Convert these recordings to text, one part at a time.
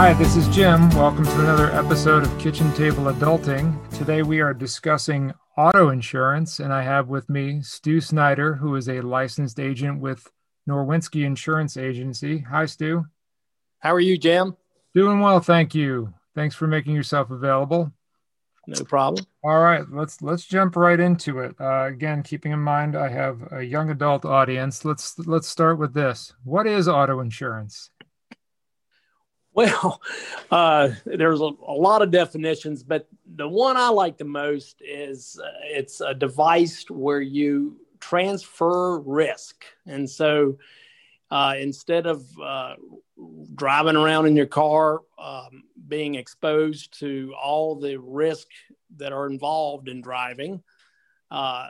Hi, this is Jim. Welcome to another episode of Kitchen Table Adulting. Today we are discussing auto insurance, and I have with me Stu Snyder, who is a licensed agent with Norwinski Insurance Agency. Hi, Stu. How are you, Jim? Doing well, thank you. Thanks for making yourself available. No problem. All right, let's let's jump right into it. Uh, again, keeping in mind I have a young adult audience. Let's let's start with this. What is auto insurance? Well, uh, there's a, a, lot of definitions, but the one I like the most is uh, it's a device where you transfer risk. And so uh, instead of uh, driving around in your car, um, being exposed to all the risk that are involved in driving, uh,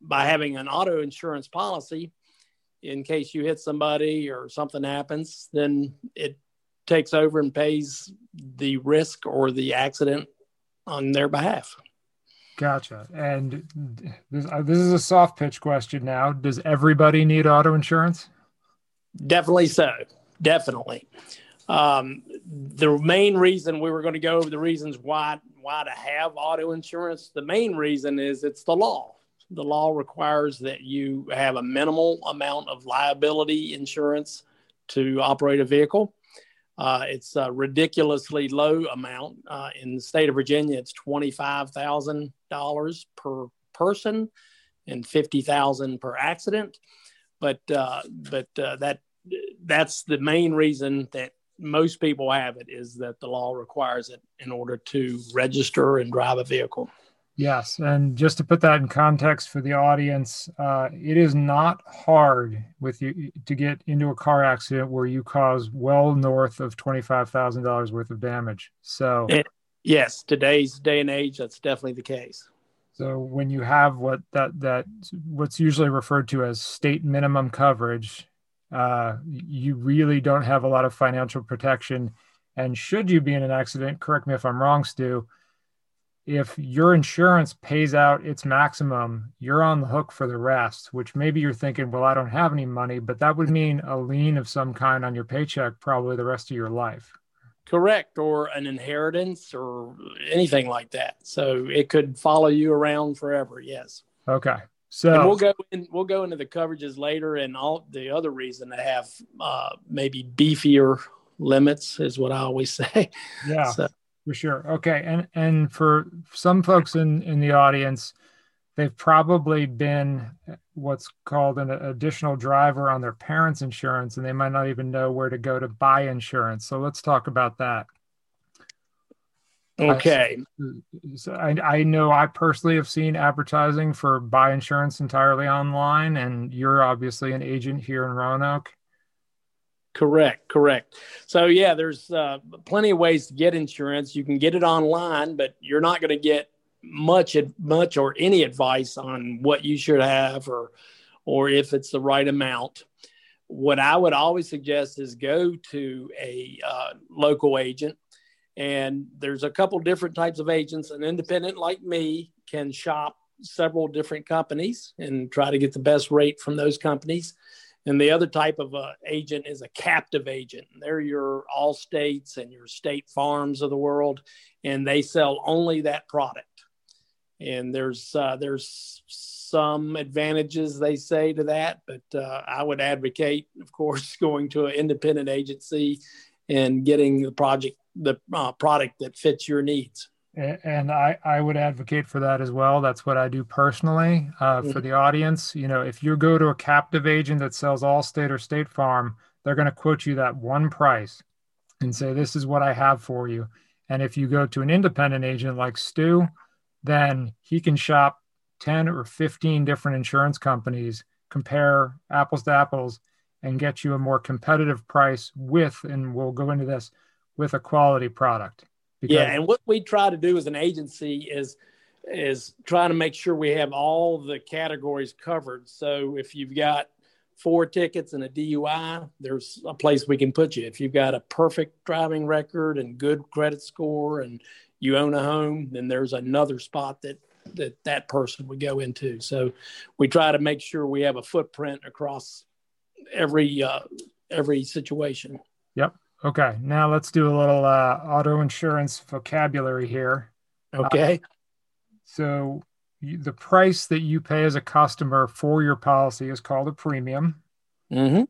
by having an auto insurance policy, in case you hit somebody or something happens, then it takes over and pays the risk or the accident on their behalf. Gotcha. And this, uh, this is a soft pitch question now. Does everybody need auto insurance? Definitely so. Definitely. Um, the main reason we were going to go over the reasons why why to have auto insurance. The main reason is it's the law. The law requires that you have a minimal amount of liability insurance to operate a vehicle. Uh, it's a ridiculously low amount. Uh, in the state of Virginia, it's $25,000 per person and 50000 per accident. But, uh, but uh, that, that's the main reason that most people have it is that the law requires it in order to register and drive a vehicle. Yes, and just to put that in context for the audience, uh, it is not hard with you to get into a car accident where you cause well north of twenty five thousand dollars worth of damage. So, it, yes, today's day and age, that's definitely the case. So when you have what that that what's usually referred to as state minimum coverage, uh, you really don't have a lot of financial protection. And should you be in an accident, correct me if I'm wrong, Stu if your insurance pays out its maximum, you're on the hook for the rest, which maybe you're thinking, well, I don't have any money, but that would mean a lien of some kind on your paycheck probably the rest of your life. Correct, or an inheritance or anything like that. So it could follow you around forever. Yes. Okay. So and we'll go in, we'll go into the coverages later and all the other reason to have uh, maybe beefier limits is what I always say. Yeah. So, for sure. Okay. And and for some folks in in the audience, they've probably been uh, what's called an additional driver on their parents' insurance, and they might not even know where to go to buy insurance. So let's talk about that. Okay. Uh, so I, I know I personally have seen advertising for buy insurance entirely online, and you're obviously an agent here in Roanoke. Correct, correct. So yeah, there's uh, plenty of ways to get insurance. You can get it online, but you're not going to get much, much or any advice on what you should have or, or if it's the right amount. What I would always suggest is go to a uh, local agent, and there's a couple different types of agents. An independent like me can shop several different companies and try to get the best rate from those companies and the other type of uh, agent is a captive agent. They're your Allstates and your State Farms of the world, and they sell only that product. And there's uh, there's some advantages they say to that, but uh, I would advocate, of course, going to an independent agency and getting the project the uh, product that fits your needs and I, I would advocate for that as well. That's what I do personally. Uh, mm-hmm. For the audience, you know, if you go to a captive agent that sells Allstate or State Farm, they're going to quote you that one price and say, "This is what I have for you." And if you go to an independent agent like Stu, then he can shop ten or fifteen different insurance companies, compare apples to apples, and get you a more competitive price with. And we'll go into this with a quality product. Yeah, and what we try to do as an agency is is trying to make sure we have all the categories covered. So if you've got four tickets and a DUI, there's a place we can put you. If you've got a perfect driving record and good credit score and you own a home, then there's another spot that that that person would go into. So we try to make sure we have a footprint across every uh, every situation. Yep. Okay, now let's do a little uh, auto insurance vocabulary here. Okay. Uh, so you, the price that you pay as a customer for your policy is called a premium. Mm-hmm.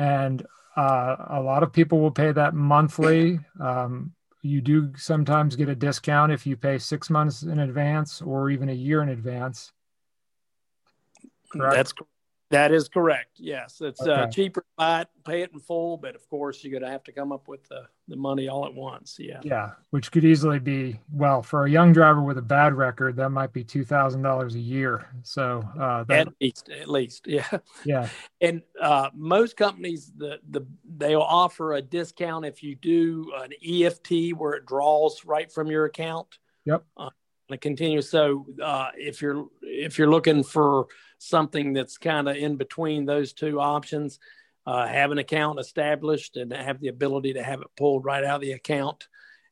And uh, a lot of people will pay that monthly. Um, you do sometimes get a discount if you pay six months in advance or even a year in advance. Correct? That's that is correct. Yes, it's uh, okay. uh, cheaper to buy it, pay it in full, but of course you're going to have to come up with the, the money all at once. Yeah. Yeah, which could easily be well for a young driver with a bad record, that might be two thousand dollars a year. So uh, that, at least, at least, yeah. Yeah. And uh, most companies, the the they'll offer a discount if you do an EFT where it draws right from your account. Yep. Uh, and continue. So uh, if you're if you're looking for something that's kind of in between those two options, uh, have an account established and have the ability to have it pulled right out of the account,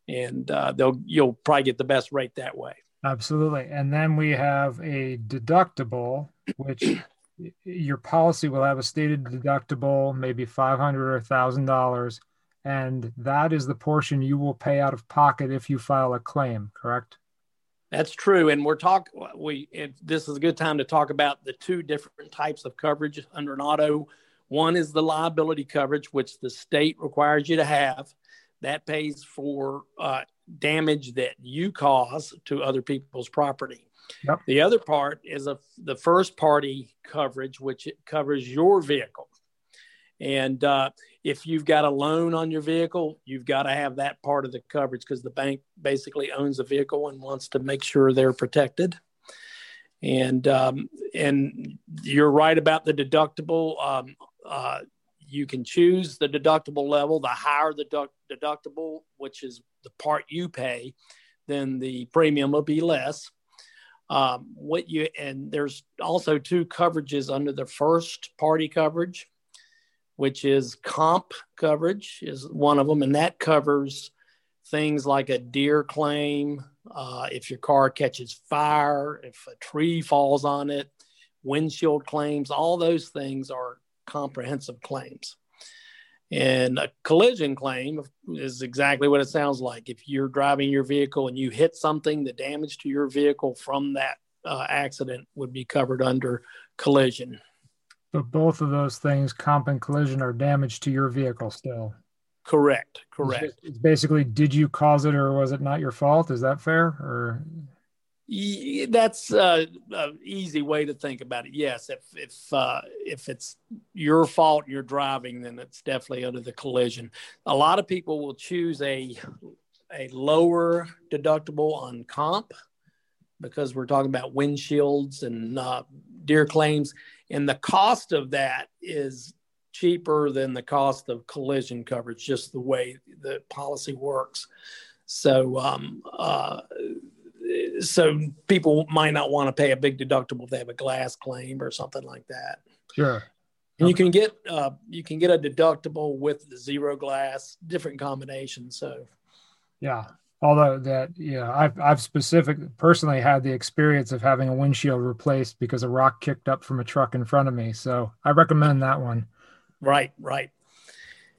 and uh, they'll you'll probably get the best rate that way. Absolutely, and then we have a deductible, which your policy will have a stated deductible, maybe five hundred or thousand dollars, and that is the portion you will pay out of pocket if you file a claim. Correct? That's true, and we're talk we. this is a good time to talk about the two different types of coverage under an auto. One is the liability coverage, which the state requires you to have. That pays for uh, damage that you cause to other people's property. Yep. The other part is a, the first party coverage, which covers your vehicle. And uh, if you've got a loan on your vehicle, you've got to have that part of the coverage because the bank basically owns the vehicle and wants to make sure they're protected. And um, and you're right about the deductible. Um, uh, you can choose the deductible level. The higher the deductible, which is the part you pay, then the premium will be less. Um, what you and there's also two coverages under the first party coverage which is comp coverage is one of them, and that covers things like a deer claim, uh, if your car catches fire, if a tree falls on it, windshield claims, all those things are comprehensive claims. And a collision claim is exactly what it sounds like. If you're driving your vehicle and you hit something, the damage to your vehicle from that uh, accident would be covered under collision. But both of those things, comp and collision, are damage to your vehicle still. Correct. Correct. It's basically, did you cause it or was it not your fault? Is that fair? Or that's uh, an easy way to think about it. Yes, if if uh, if it's your fault you're driving, then it's definitely under the collision. A lot of people will choose a a lower deductible on comp because we're talking about windshields and uh, deer claims and the cost of that is cheaper than the cost of collision coverage, just the way the policy works. So, um, uh, so people might not want to pay a big deductible if they have a glass claim or something like that. Sure. And you can get uh, you can get a deductible with the zero glass, different combinations. So, yeah, although that yeah i've i've specific personally had the experience of having a windshield replaced because a rock kicked up from a truck in front of me. So i recommend that one. Right right.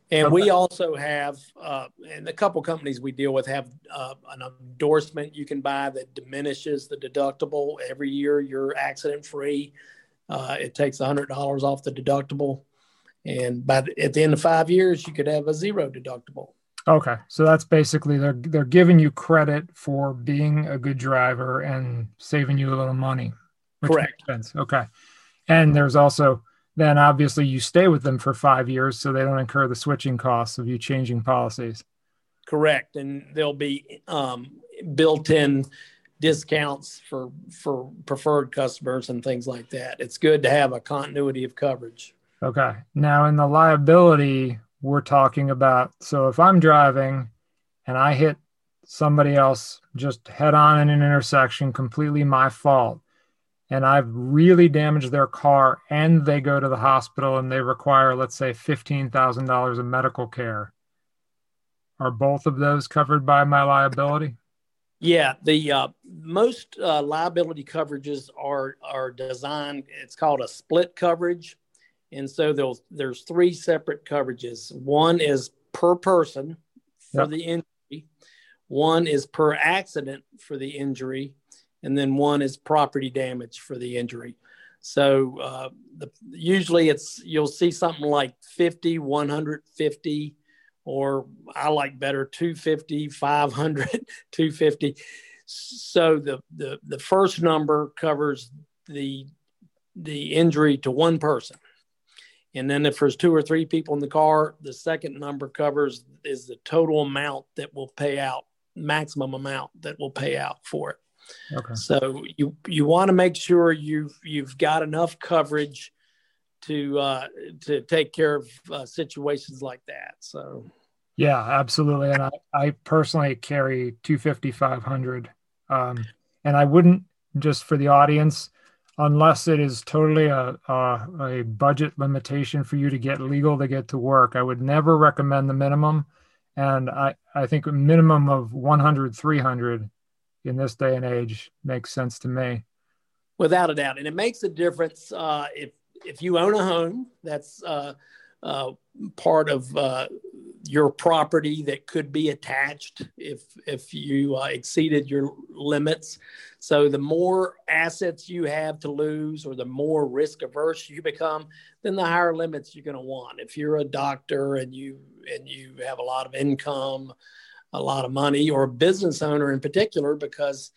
And we also have uh, and a couple companies we deal with have uh, an endorsement you can buy that diminishes the deductible every year you're accident free. Uh, it takes $100 off the deductible. And by the, at the end of five years you could have a zero deductible Okay, so that's basically they're they're giving you credit for being a good driver and saving you a little money. Correct. Okay, and there's also then obviously you stay with them for five years, so they don't incur the switching costs of you changing policies. Correct, and there'll be um, built-in discounts for for preferred customers and things like that. It's good to have a continuity of coverage. Okay. Now in the liability we're talking about. So if I'm driving and I hit somebody else just head on in an intersection, completely my fault, and I've really damaged their car and they go to the hospital and they require, let's say, $15,000 of medical care, are both of those covered by my liability? Yeah, the uh, most uh, liability coverages are are designed. It's called a split coverage, and so there's there's three separate coverages. One is per person for Yep. the injury, one is per accident for the injury, and then one is property damage for the injury. So uh, the, usually it's you'll see something like 50, 150, or I like better 250, 500, 250. So the, the, the first number covers the, the injury to one person. And then if there's two or three people in the car, the second number covers is the total amount that will pay out, maximum amount that will pay out for it. Okay. So you you want to make sure you've you've got enough coverage to uh, to take care of uh, situations like that. So Yeah, absolutely. And I, I personally carry 250, 500. Um, and I wouldn't just for the audience, unless it is totally a, a, a budget limitation for you to get legal to get to work. I would never recommend the minimum. And I, I think a minimum of 100, 300 in this day and age makes sense to me. without a doubt, and it makes a difference uh, if if you own a home. That's uh, uh, part of uh, your property that could be attached if if you uh, exceeded your limits. So the more assets you have to lose, or the more risk averse you become, then the higher limits you're going to want. If you're a doctor and you and you have a lot of income, a lot of money, or a business owner in particular, because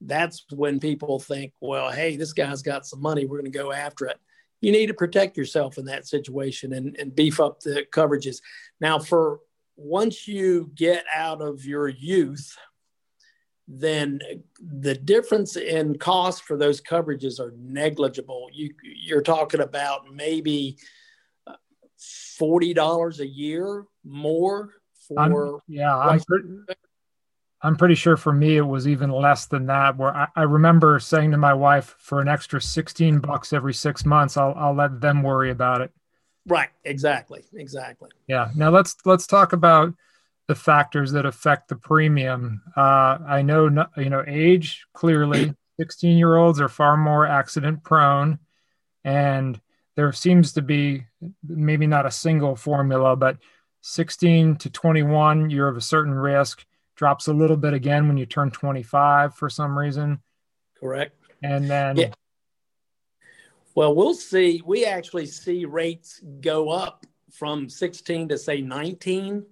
that's when people think, well, hey, this guy's got some money. We're going to go after it. You need to protect yourself in that situation and, and beef up the coverages. Now, for once you get out of your youth, then the difference in cost for those coverages are negligible. You, you're talking about maybe uh, $40 a year more I'm, for yeah, I'm, Right. I'm pretty sure for me it was even less than that. Where I, I remember saying to my wife, for an extra 16 bucks every six months, I'll I'll let them worry about it. right. Exactly. Exactly. Yeah. Now let's let's talk about the factors that affect the premium. Uh, I know no- you know age clearly. 16 year olds are far more accident prone, and there seems to be maybe not a single formula, but 16 to 21, you're of a certain risk. Drops a little bit again when you turn 25 for some reason, Correct. and then Yeah. Well, we'll see. We actually see rates go up from 16 to say 19.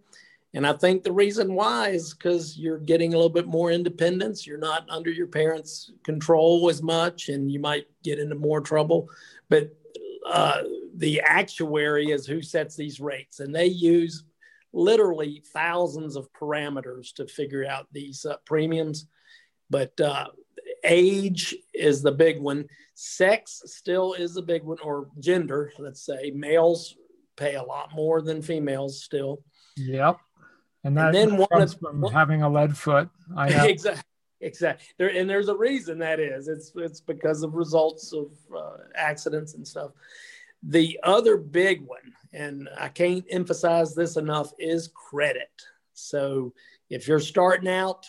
And I think the reason why is because you're getting a little bit more independence. You're not under your parents' control as much, and you might get into more trouble. But uh, the actuary is who sets these rates, and they use literally thousands of parameters to figure out these uh, premiums. But uh, age is the big one. Sex still is the big one, or gender, let's say. Males pay a lot more than females still. yep, and that And then one of- from having a lead foot. I know. exactly. Exactly. There, and there's a reason that is. It's it's because of results of uh, accidents and stuff. The other big one, and I can't emphasize this enough, is credit. So if you're starting out,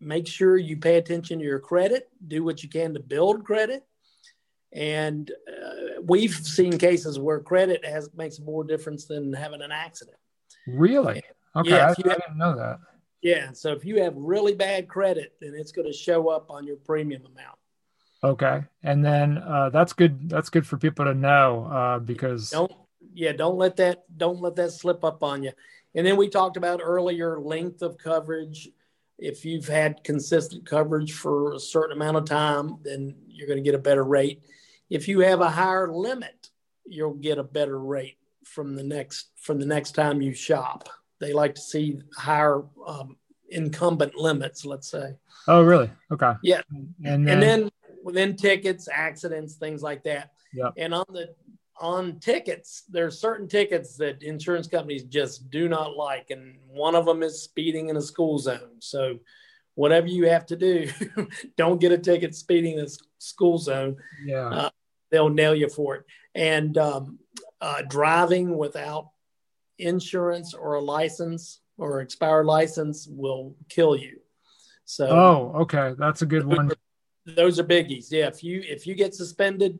make sure you pay attention to your credit. Do what you can to build credit. And uh, we've seen cases where credit has makes more difference than having an accident. Really? Okay, Yeah, I, you I didn't know that. Yeah. So if you have really bad credit, then it's going to show up on your premium amount. Okay, and then uh, that's good. That's good for people to know uh, because Don't yeah, don't let that don't let that slip up on you. And then we talked about earlier length of coverage. If you've had consistent coverage for a certain amount of time, then you're going to get a better rate. If you have a higher limit, you'll get a better rate from the next from the next time you shop. They like to see higher um, incumbent limits, let's say. oh really? Okay, Yeah. and then, and then within tickets, accidents, things like that. Yeah. And on the on tickets, there's certain tickets that insurance companies just do not like, and one of them is speeding in a school zone. So, whatever you have to do, don't get a ticket speeding in a school zone. yeah, uh, They'll nail you for it. And um, uh, driving without insurance or a license or expired license will kill you. So, oh okay, that's a good one. those are biggies. Yeah, if you if you get suspended,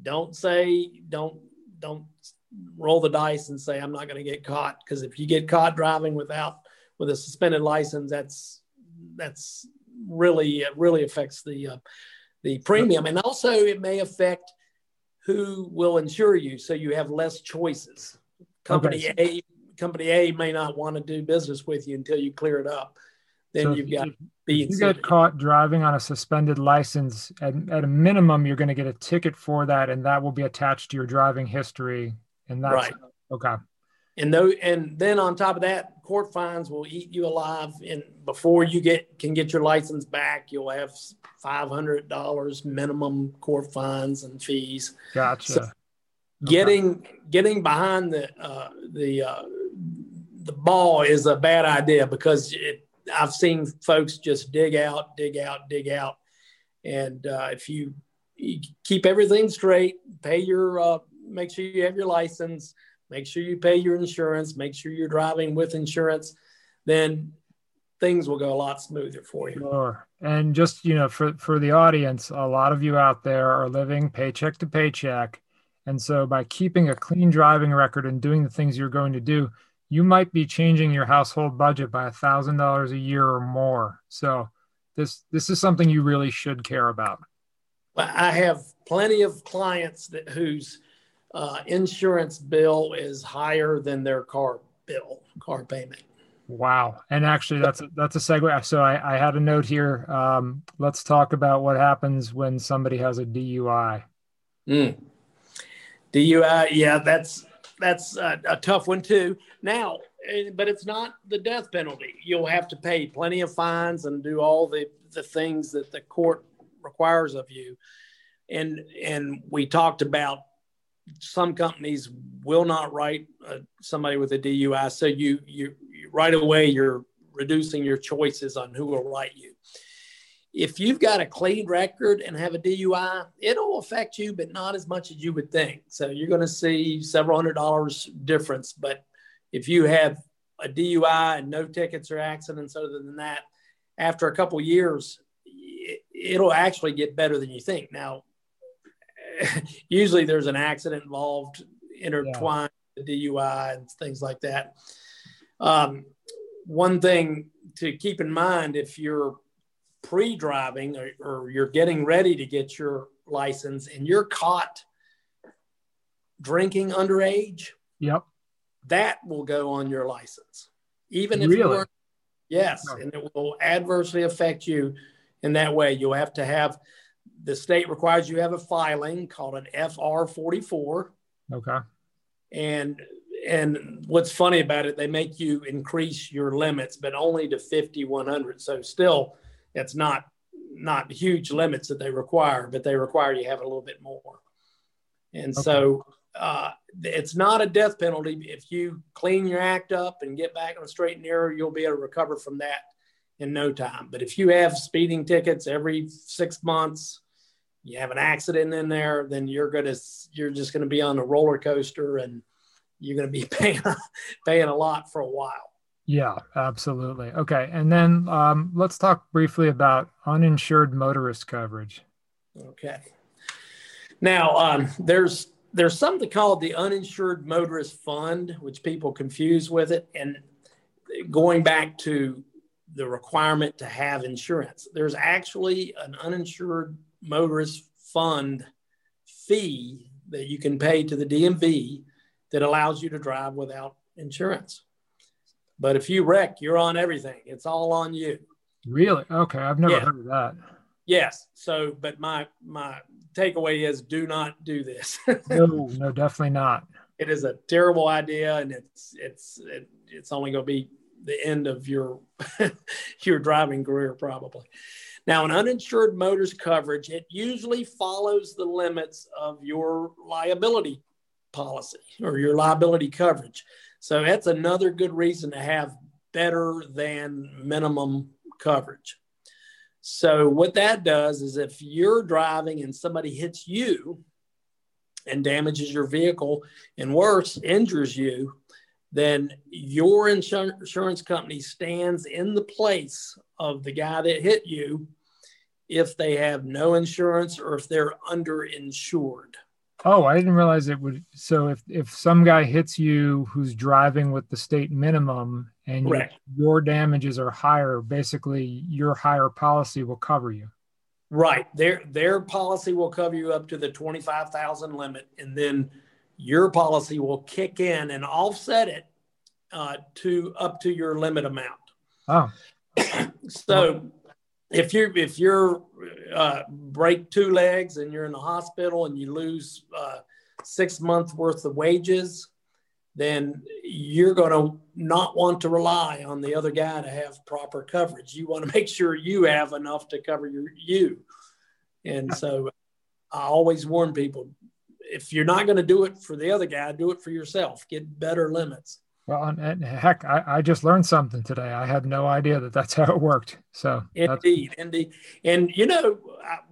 don't say don't don't roll the dice and say, I'm not going to get caught. Because if you get caught driving without with a suspended license, that's that's really really affects the uh, the premium, and also it may affect who will insure you, so you have less choices. Company okay. A company A may not want to do business with you until you clear it up. Then so you've got B and C. You get caught driving on a suspended license, at, at a minimum, you're going to get a ticket for that, and that will be attached to your driving history. And that's right. okay. And though, and then on top of that, court fines will eat you alive. And before you get can get your license back, you'll have five hundred dollars minimum court fines and fees. Gotcha. So getting okay. getting behind the uh, the uh, the ball is a bad idea because it, I've seen folks just dig out, dig out, dig out, and uh, if you, you, keep everything straight, pay your uh, make sure you have your license make sure you pay your insurance, make sure you're driving with insurance, then things will go a lot smoother for you. Sure. And just, you know, for, for the audience, a lot of you out there are living paycheck to paycheck. And so by keeping a clean driving record and doing the things you're going to do, you might be changing your household budget by a thousand dollars a year or more. So this this is something you really should care about. I have plenty of clients that whose uh, insurance bill is higher than their car bill, car payment. Wow. And actually, that's a, that's a segue. So I, I had a note here. Um, let's talk about what happens when somebody has a DUI. Mm. DUI, yeah, that's that's a, a tough one too. Now, eh, but it's not the death penalty. You'll have to pay plenty of fines and do all the the things that the court requires of you. And and we talked about some companies will not write uh, somebody with a DUI. So you, you, you right away you're reducing your choices on who will write you. If you've got a clean record and have a DUI, it'll affect you, but not as much as you would think. So you're going to see several hundred dollars difference. But if you have a DUI and no tickets or accidents other than that, after a couple years, it'll actually get better than you think. Now, usually there's an accident involved, intertwined yeah. DUI and things like that. Um, one thing to keep in mind if you're pre-driving or, or you're getting ready to get your license and you're caught drinking underage, yep, that will go on your license, even if really? you Yes, and it will adversely affect you in that way. You'll have to have the state requires you have a filing called an FR 44. Okay. And and what's funny about it, they make you increase your limits, but only to 5100. So still, it's not not huge limits that they require, but they require you have a little bit more. And okay. so uh, it's not a death penalty. If you clean your act up and get back on a straight and narrow, you'll be able to recover from that in no time. But if you have speeding tickets every six months, you have an accident in there, then you're gonna you're just gonna be on a roller coaster and you're gonna be paying paying a lot for a while. Yeah, absolutely. Okay, and then um, let's talk briefly about uninsured motorist coverage. Okay. Now, um, there's there's something called the uninsured motorist fund, which people confuse with it, and going back to the requirement to have insurance, there's actually an uninsured motorist fund fee that you can pay to the DMV that allows you to drive without insurance. But if you wreck, you're on everything. It's all on you. Really? Okay, I've never yeah. heard of that. Yes. So, but my my takeaway is do not do this. no, no, definitely not. It is a terrible idea, and it's it's it, it's only going to be the end of your your driving career probably. Now, an uninsured motorist coverage, it usually follows the limits of your liability policy or your liability coverage. So that's another good reason to have better than minimum coverage. So what that does is if you're driving and somebody hits you and damages your vehicle and worse injures you, then your insurance company stands in the place of the guy that hit you if they have no insurance or if they're underinsured. Oh, I didn't realize it would. So if if some guy hits you who's driving with the state minimum and your, your damages are higher, basically your higher policy will cover you. Right. Their their policy will cover you up to the twenty five thousand limit, and then your policy will kick in and offset it uh, to up to your limit amount. Oh. so if you if you're uh, break two legs and you're in the hospital and you lose uh, six months worth of wages, then you're going to not want to rely on the other guy to have proper coverage. You want to make sure you have enough to cover your you. And so I always warn people if you're not going to do it for the other guy, do it for yourself. Get better limits. Well, and heck, I, I, just learned something today. I had no idea that that's how it worked. So indeed, indeed, and you know,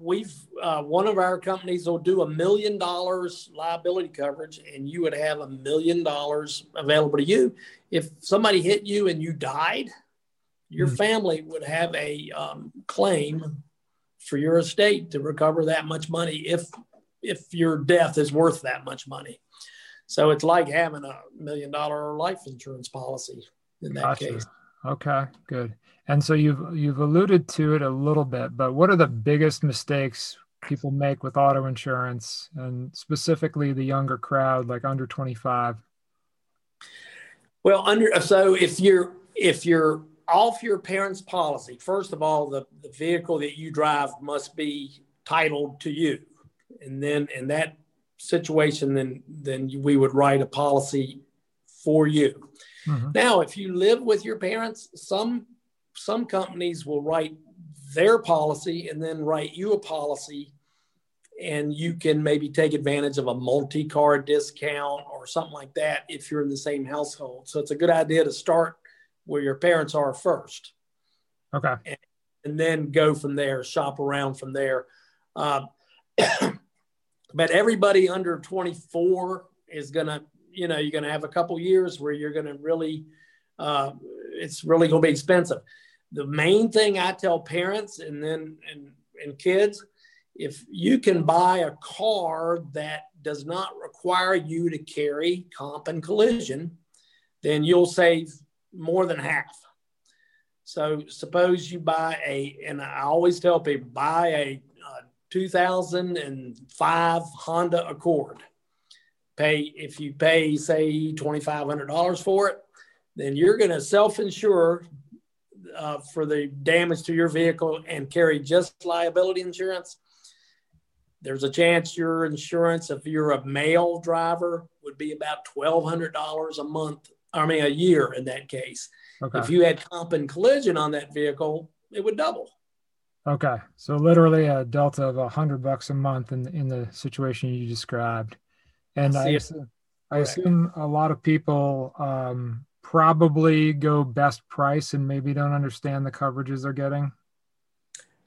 we've uh, one of our companies will do a million dollars liability coverage, and you would have a million dollars available to you if somebody hit you and you died. Your mm-hmm. family would have a um, claim for your estate to recover that much money if if your death is worth that much money. So it's like having a million dollar life insurance policy in that gotcha. case. Okay, good. And so you've you've alluded to it a little bit, but what are the biggest mistakes people make with auto insurance and specifically the younger crowd like under 25? Well, under so if you're if you're off your parents' policy, first of all, the, the vehicle that you drive must be titled to you. And then and that situation, then then we would write a policy for you. Mm-hmm. Now, if you live with your parents, some some companies will write their policy and then write you a policy and you can maybe take advantage of a multi-car discount or something like that if you're in the same household. So it's a good idea to start where your parents are first. Okay. And, and then go from there, shop around from there. Uh, but everybody under 24 is going to you know you're going to have a couple years where you're going to really uh, it's really going to be expensive. The main thing i tell parents and then and, and kids if you can buy a car that does not require you to carry comp and collision then you'll save more than half. So suppose you buy a and i always tell people buy a 2005 Honda Accord. Pay if you pay say $2,500 for it, then you're going to self-insure uh, for the damage to your vehicle and carry just liability insurance. There's a chance your insurance, if you're a male driver, would be about $1,200 a month. I mean, a year in that case. Okay. If you had comp and collision on that vehicle, it would double. Okay, so literally a delta of a hundred bucks a month in in the situation you described, and I, assume, I assume a lot of people um, probably go best price and maybe don't understand the coverages they're getting.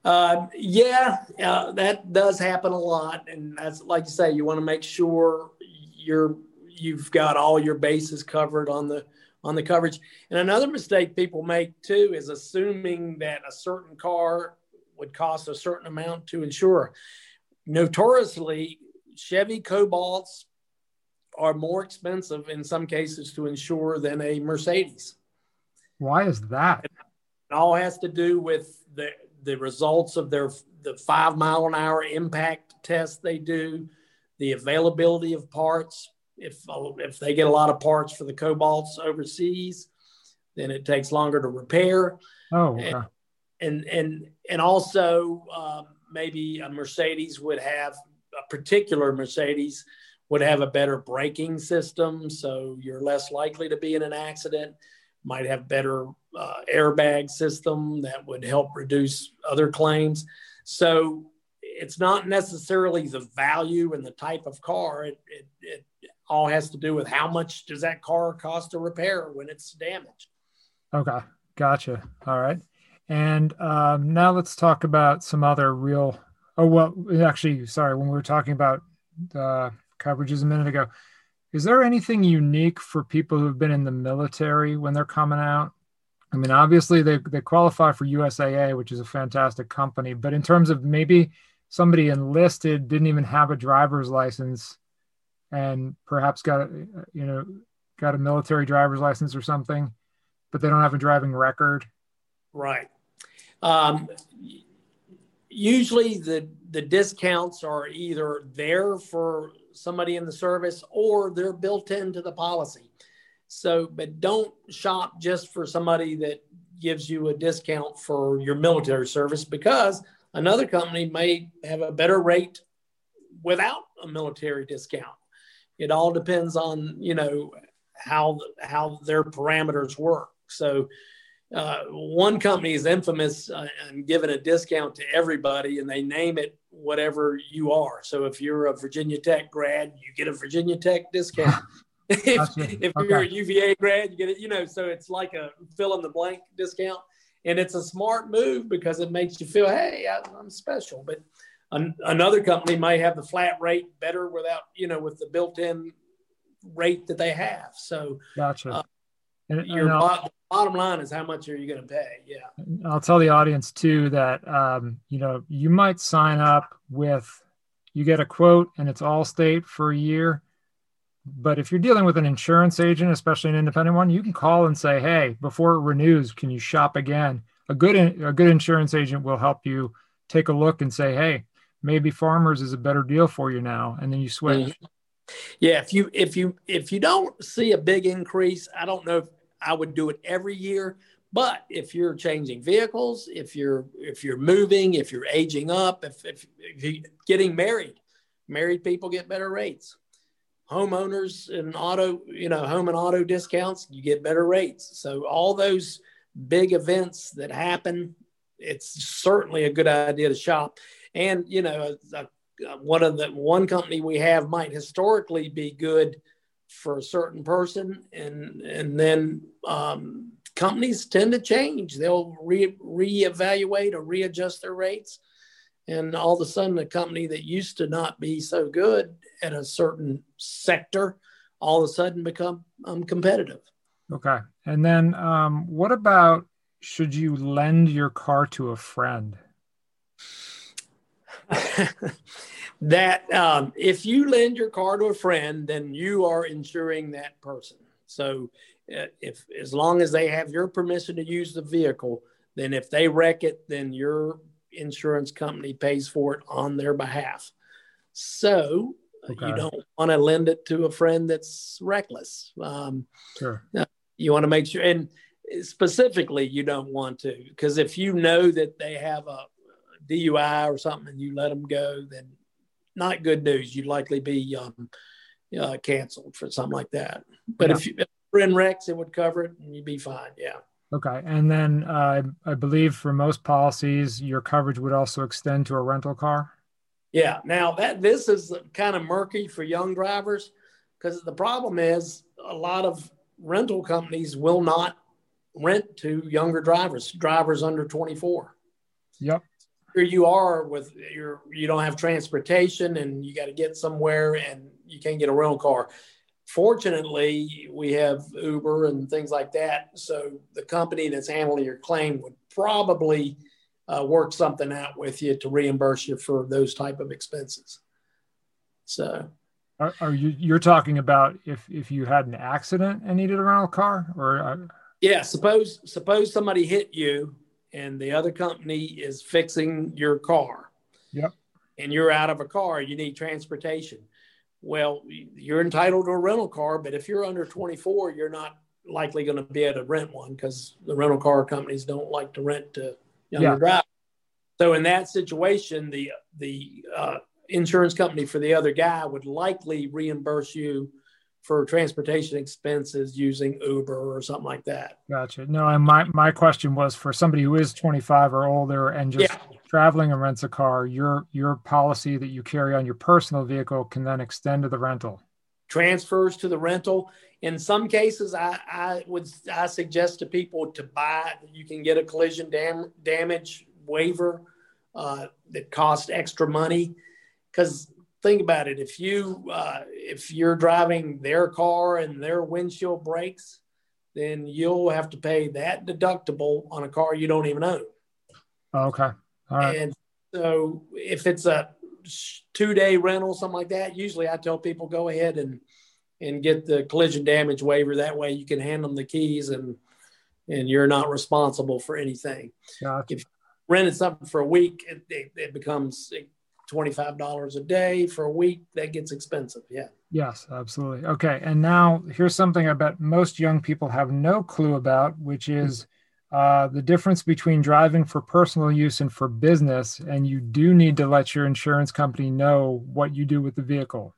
Uh, yeah, uh, that does happen a lot, and that's like you say, you want to make sure you're you've got all your bases covered on the on the coverage. And another mistake people make too is assuming that a certain car would cost a certain amount to insure. Notoriously, Chevy Cobalts are more expensive in some cases to insure than a Mercedes. Why is that? It all has to do with the the results of their the five mile an hour impact test they do, the availability of parts. If if they get a lot of parts for the Cobalts overseas, then it takes longer to repair. Oh, okay. And, and and also um, maybe a Mercedes would have a particular Mercedes would have a better braking system, so you're less likely to be in an accident. Might have better uh, airbag system that would help reduce other claims. So it's not necessarily the value and the type of car. It, it, it all has to do with how much does that car cost to repair when it's damaged. Okay, gotcha. All right. And um, now let's talk about some other real. Oh well, actually, sorry. When we were talking about uh, coverages a minute ago, is there anything unique for people who've been in the military when they're coming out? I mean, obviously they they qualify for USAA, which is a fantastic company. But in terms of maybe somebody enlisted didn't even have a driver's license, and perhaps got a, you know got a military driver's license or something, but they don't have a driving record? Right. Um, usually the the discounts are either there for somebody in the service or they're built into the policy. So, but don't shop just for somebody that gives you a discount for your military service because another company may have a better rate without a military discount. It all depends on, you know, how how their parameters work. So uh, one company is infamous uh, and giving a discount to everybody, and they name it whatever you are. So if you're a Virginia Tech grad, you get a Virginia Tech discount. if, if you're a UVA grad, you get it. You know, so it's like a fill in the blank discount, and it's a smart move because it makes you feel, hey, I'm special. But an, another company may have the flat rate better without, you know, with the built-in rate that they have. So, gotcha. Uh, and, your bottom, bottom line is how much are you going to pay? Yeah. I'll tell the audience too that um, you know you might sign up with you get a quote and it's Allstate for a year. But if you're dealing with an insurance agent, especially an independent one, you can call and say, "Hey, before it renews, can you shop again?" A good a good insurance agent will help you take a look and say, "Hey, maybe Farmers is a better deal for you now," and then you switch. Mm-hmm. Yeah, if you if you if you don't see a big increase, I don't know if I would do it every year. But if you're changing vehicles, if you're if you're moving, if you're aging up, if, if, if you're getting married, married people get better rates. Homeowners and auto, you know, home and auto discounts, you get better rates. So all those big events that happen, it's certainly a good idea to shop. And you know, a, one of the one company we have might historically be good for a certain person and and then um, companies tend to change. They'll re reevaluate or readjust their rates and all of a sudden a company that used to not be so good at a certain sector all of a sudden become um, competitive. Okay. And then um, what about should you lend your car to a friend that um, if you lend your car to a friend, then you are insuring that person. So uh, if as long as they have your permission to use the vehicle, then if they wreck it, then your insurance company pays for it on their behalf. So uh, okay. you don't want to lend it to a friend that's reckless. Um, sure. You want to make sure, and specifically, you don't want to, because if you know that they have a DUI or something and you let them go, then not good news. You'd likely be um, uh, canceled for something like that. But yeah. if, you, if in wrecks, it would cover it and you'd be fine. Yeah. Okay. And then uh, I believe for most policies, your coverage would also extend to a rental car. Yeah. Now that this is kind of murky for young drivers because the problem is a lot of rental companies will not rent to younger drivers, drivers under 24. Yep here you are with your you don't have transportation and you got to get somewhere and you can't get a rental car. Fortunately we have Uber and things like that. So the company that's handling your claim would probably uh, work something out with you to reimburse you for those type of expenses. So. Are, are you you're talking about if if you had an accident and needed a rental car or uh... yeah suppose suppose somebody hit you and the other company is fixing your car. Yep. And you're out of a car, you need transportation. Well, you're entitled to a rental car, but if you're under 24, you're not likely going to be able to rent one because the rental car companies don't like to rent to younger yeah. drivers. So in that situation, the the uh, insurance company for the other guy would likely reimburse you for transportation expenses using Uber or something like that. Gotcha. No, and my, my question was for somebody who is 25 or older and just yeah. traveling and rents a car, your your policy that you carry on your personal vehicle can then extend to the rental. Transfers to the rental. In some cases, I, I would I suggest to people to buy. You can get a collision dam, damage waiver uh, that costs extra money because think about it. If you uh, if you're driving their car and their windshield breaks, then you'll have to pay that deductible on a car you don't even own. Okay. All right. And so if it's a two day rental, something like that, usually I tell people go ahead and and get the collision damage waiver. That way you can hand them the keys and and you're not responsible for anything. Gotcha. If you rented something for a week, it, it, it becomes $25 a day for a week. That gets expensive. Yeah. Yes, absolutely. Okay. And now here's something I bet most young people have no clue about, which is uh, the difference between driving for personal use and for business. And you do need to let your insurance company know what you do with the vehicle.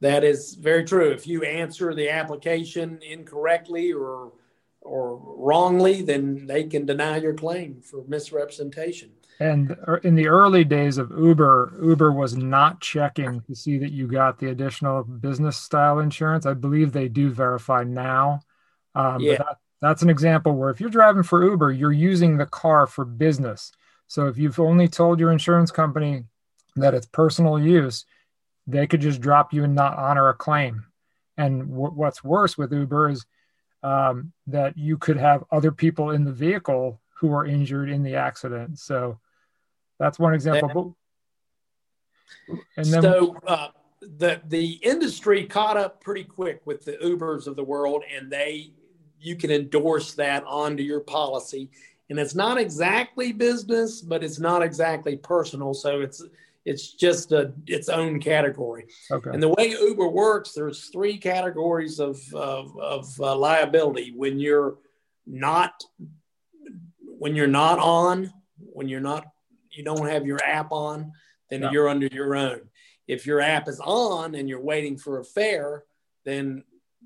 That is very true. If you answer the application incorrectly or or wrongly, then they can deny your claim for misrepresentation. And er, in the early days of Uber, Uber was not checking to see that you got the additional business style insurance. I believe they do verify now. Um, yeah. That, that's an example where if you're driving for Uber, you're using the car for business. So if you've only told your insurance company that it's personal use, they could just drop you and not honor a claim. And w- what's worse with Uber is um, that you could have other people in the vehicle who are injured in the accident. So that's one example. And then, so uh, the the industry caught up pretty quick with the Ubers of the world, and they you can endorse that onto your policy. And it's not exactly business, but it's not exactly personal. So it's it's just a its own category. Okay. And the way Uber works, there's three categories of of, of uh, liability when you're not when you're not on, when you're not you don't have your app on, then you're under your own. If your app is on and you're waiting for a fare, then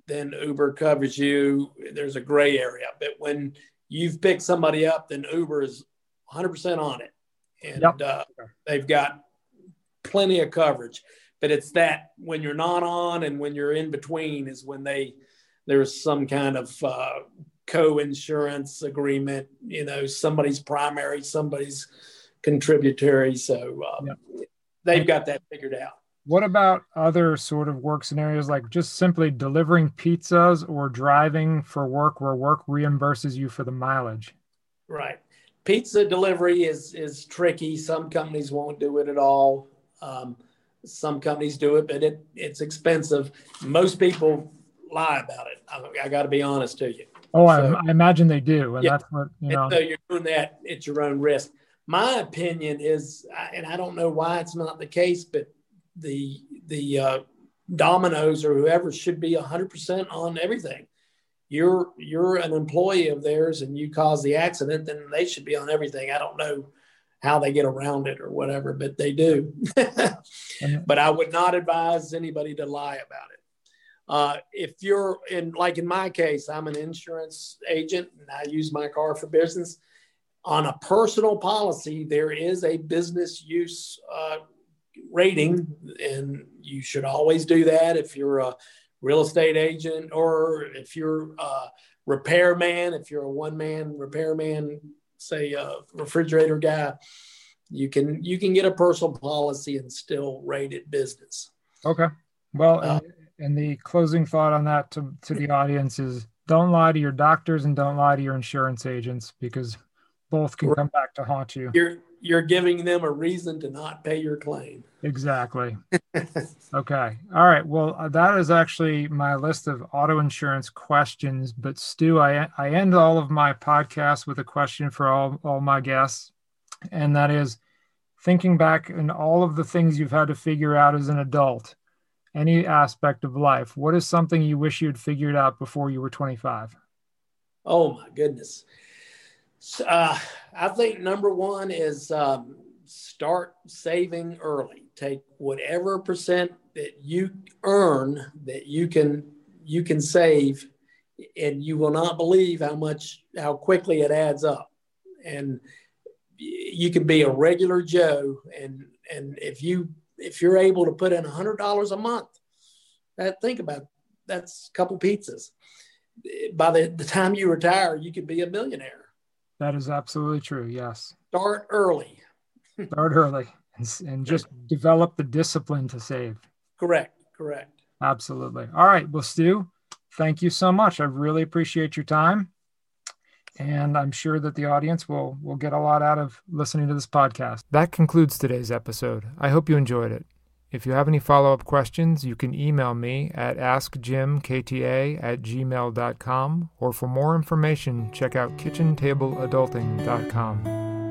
then Uber covers you. There's a gray area. But when you've picked somebody up, then Uber is 100% on it. And yep. uh, they've got plenty of coverage. But it's that when you're not on and when you're in between is when they there's some kind of uh, co-insurance agreement. You know, somebody's primary, somebody's contributory. So uh, yep. they've got that figured out. What about other sort of work scenarios like just simply delivering pizzas or driving for work where work reimburses you for the mileage? Right. Pizza delivery is is tricky. Some companies won't do it at all. Um, some companies do it, but it, it's expensive. Most people lie about it. I, I got to be honest to you. Oh, so, I, I, imagine they do, and yeah, that's what you know. So you're doing that at your own risk. My opinion is, and I don't know why it's not the case, but the the uh, or whoever should be 100% on everything. You're you're an employee of theirs, and you cause the accident, then they should be on everything. I don't know how they get around it or whatever, but they do. but I would not advise anybody to lie about it. Uh, if you're in, like in my case, I'm an insurance agent and I use my car for business. On a personal policy, there is a business use uh, rating, and you should always do that if you're a real estate agent or if you're a repairman, if you're a one man repairman say a refrigerator guy, you can you can get a personal policy and still rate it business. Okay. Well, uh, and the closing thought on that to, to the audience is don't lie to your doctors and don't lie to your insurance agents because both can come back to haunt you. You're you're giving them a reason to not pay your claim. Exactly. okay. All right. Well, uh, that is actually my list of auto insurance questions. But Stu, I I end all of my podcasts with a question for all all my guests, and that is, thinking back and all of the things you've had to figure out as an adult, any aspect of life, what is something you wish you had figured out before you were 25? Oh my goodness. Uh, I think number one is um, start saving early. Take whatever percent that you earn that you can you can save, and you will not believe how much how quickly it adds up. And you can be a regular Joe, and and if you if you're able to put in a hundred dollars a month, that think about that's a couple pizzas. By the, the time you retire, you could be a millionaire that is absolutely true. Yes. Start early. Start early and, and just develop the discipline to save. Correct. Correct. Absolutely. All right. Well, Stu, thank you so much. I really appreciate your time. and I'm sure that the audience will will get a lot out of listening to this podcast. That concludes today's episode. I hope you enjoyed it. If you have any follow up questions, you can email me at askjimkta at gmail.com, or for more information, check out kitchentableadulting.com.